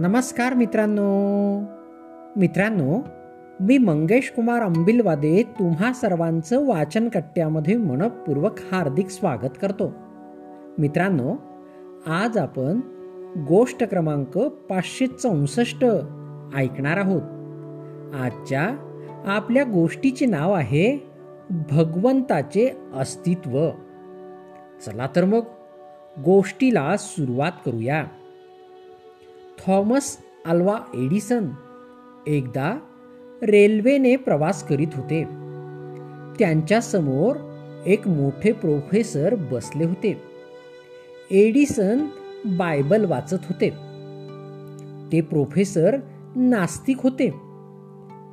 नमस्कार मित्रांनो. मित्रांनो मी मंगेश कुमार अंबिलवादे तुम्हा सर्वांचं वाचन कट्ट्यामध्ये मनपूर्वक हार्दिक स्वागत करतो. मित्रांनो आज आपण गोष्ट क्रमांक पाचशे चौसष्ट ऐकणार आहोत. आजच्या आपल्या गोष्टीचे नाव आहे भगवंताचे अस्तित्व. चला तर मग गोष्टीला सुरुवात करूया. थॉमस अल्वा एडिसन एकदा रेल्वेने प्रवास करीत होते. त्यांच्यासमोर एक मोठे प्रोफेसर बसले होते. एडिसन बायबल वाचत होते. ते प्रोफेसर नास्तिक होते.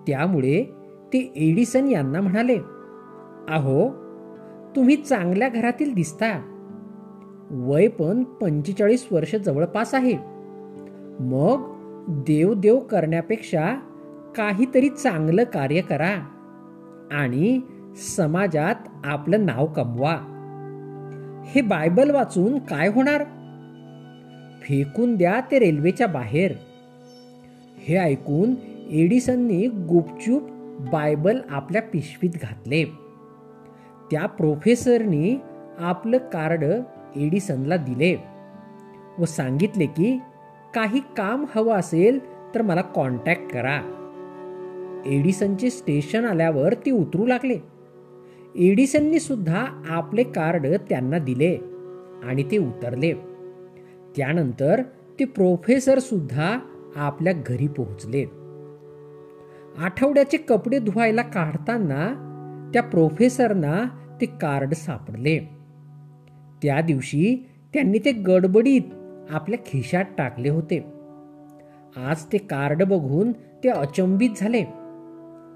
त्यामुळे ते एडिसन यांना म्हणाले अहो तुम्ही चांगल्या घरातील दिसता. वय पण पंचेचाळीस वर्ष जवळपास आहे. मग देव देव करण्यापेक्षा काहीतरी चांगलं कार्य करा आणि समाजात आपलं नाव कमवा. हे बायबल वाचून काय होणार? फेकून द्या ते रेल्वेच्या बाहेर. हे ऐकून एडिसननी गुपचूप बायबल आपल्या पिशवीत घातले. त्या प्रोफेसरनी आपलं कार्ड एडिसनला दिले व सांगितले की काही काम हवं असेल तर मला कॉन्टॅक्ट करा. एडिसनचे स्टेशन आल्यावर ते उतरू लागले. एडिसननी सुद्धा आपले कार्ड त्यांना दिले आणि ते उतरले. त्यानंतर ते प्रोफेसर सुद्धा आपल्या घरी पोहोचले. आठवड्याचे कपडे धुवायला काढताना त्या प्रोफेसरना ते कार्ड सापडले. त्या दिवशी त्यांनी ते गडबडीत आपल्या खिशात टाकले होते. आज ते कार्ड बघून ते अचंबित झाले.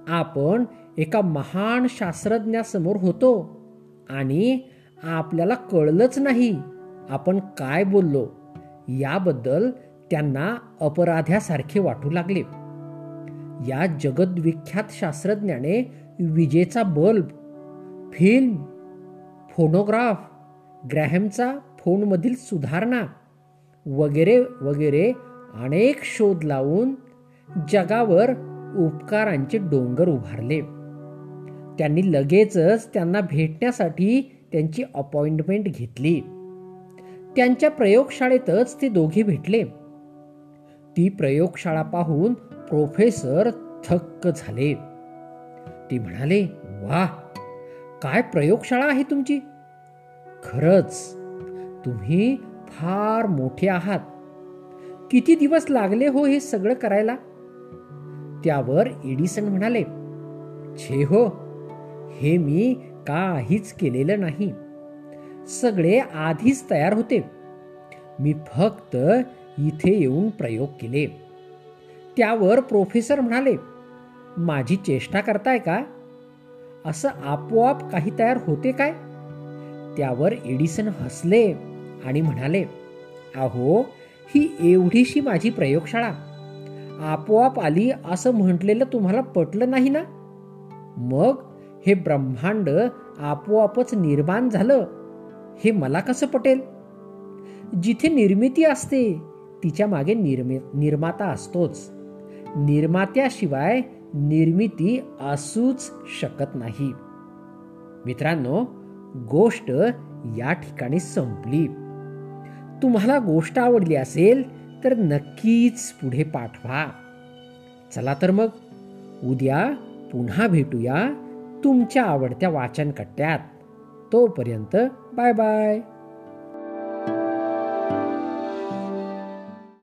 आपण एका महान शास्त्रज्ञासमोर होतो आणि आपल्याला कळलंच नाही आपण काय बोललो. याबद्दल त्यांना अपराध्यासारखे वाटू लागले. या जगद्विख्यात शास्त्रज्ञाने विजेचा बल्ब फिल्म फोनोग्राफ ग्रॅहमचा फोनमधील सुधारणा वगैरे वगैरे अनेक शोध लावून जगावर उपकारांचे डोंगर उभारले. त्यांनी लगेचच त्यांना भेटण्यासाठी त्यांची अपॉइंटमेंट घेतली. त्यांच्या प्रयोगशाळेतच ते दोघे भेटले. ती प्रयोगशाळा पाहून प्रोफेसर थक्क झाले. ते म्हणाले वा काय प्रयोगशाळा आहे तुमची? खरंच. तुम्ही फार मोठे आहात. किती दिवस लागले हो हे सगळं करायला? त्यावर एडिसन म्हणाले छे हो हे मी काहीच केलेलं नाही. सगळे आधीच तयार होते. मी फक्त इथे येऊन प्रयोग केले. त्यावर प्रोफेसर म्हणाले माझी चेष्टा करताय का? असं आपोआप काही तयार होते काय? त्यावर एडिसन हसले. आणि म्हणाले अहो ही एवढीशी माझी प्रयोगशाळा. आपोआप आली असं म्हटलेलं तुम्हाला पटलं नाही ना? मग हे ब्रह्मांड आपोआपच निर्माण झालं. हे मला कसं पटेल? जिथे निर्मिती असते तिच्यामागे निर्मि निर्माता असतोच. निर्मात्याशिवाय निर्मिती असूच शकत नाही. मित्रांनो गोष्ट या ठिकाणी संपली. तुम्हाला गोष्ट आवडली असेल तर नक्कीच पुढे पाठवा. चला तर मग उद्या पुन्हा भेटूया तुमच्या आवडत्या वाचन कट्ट्यात तोपर्यंत बाय बाय.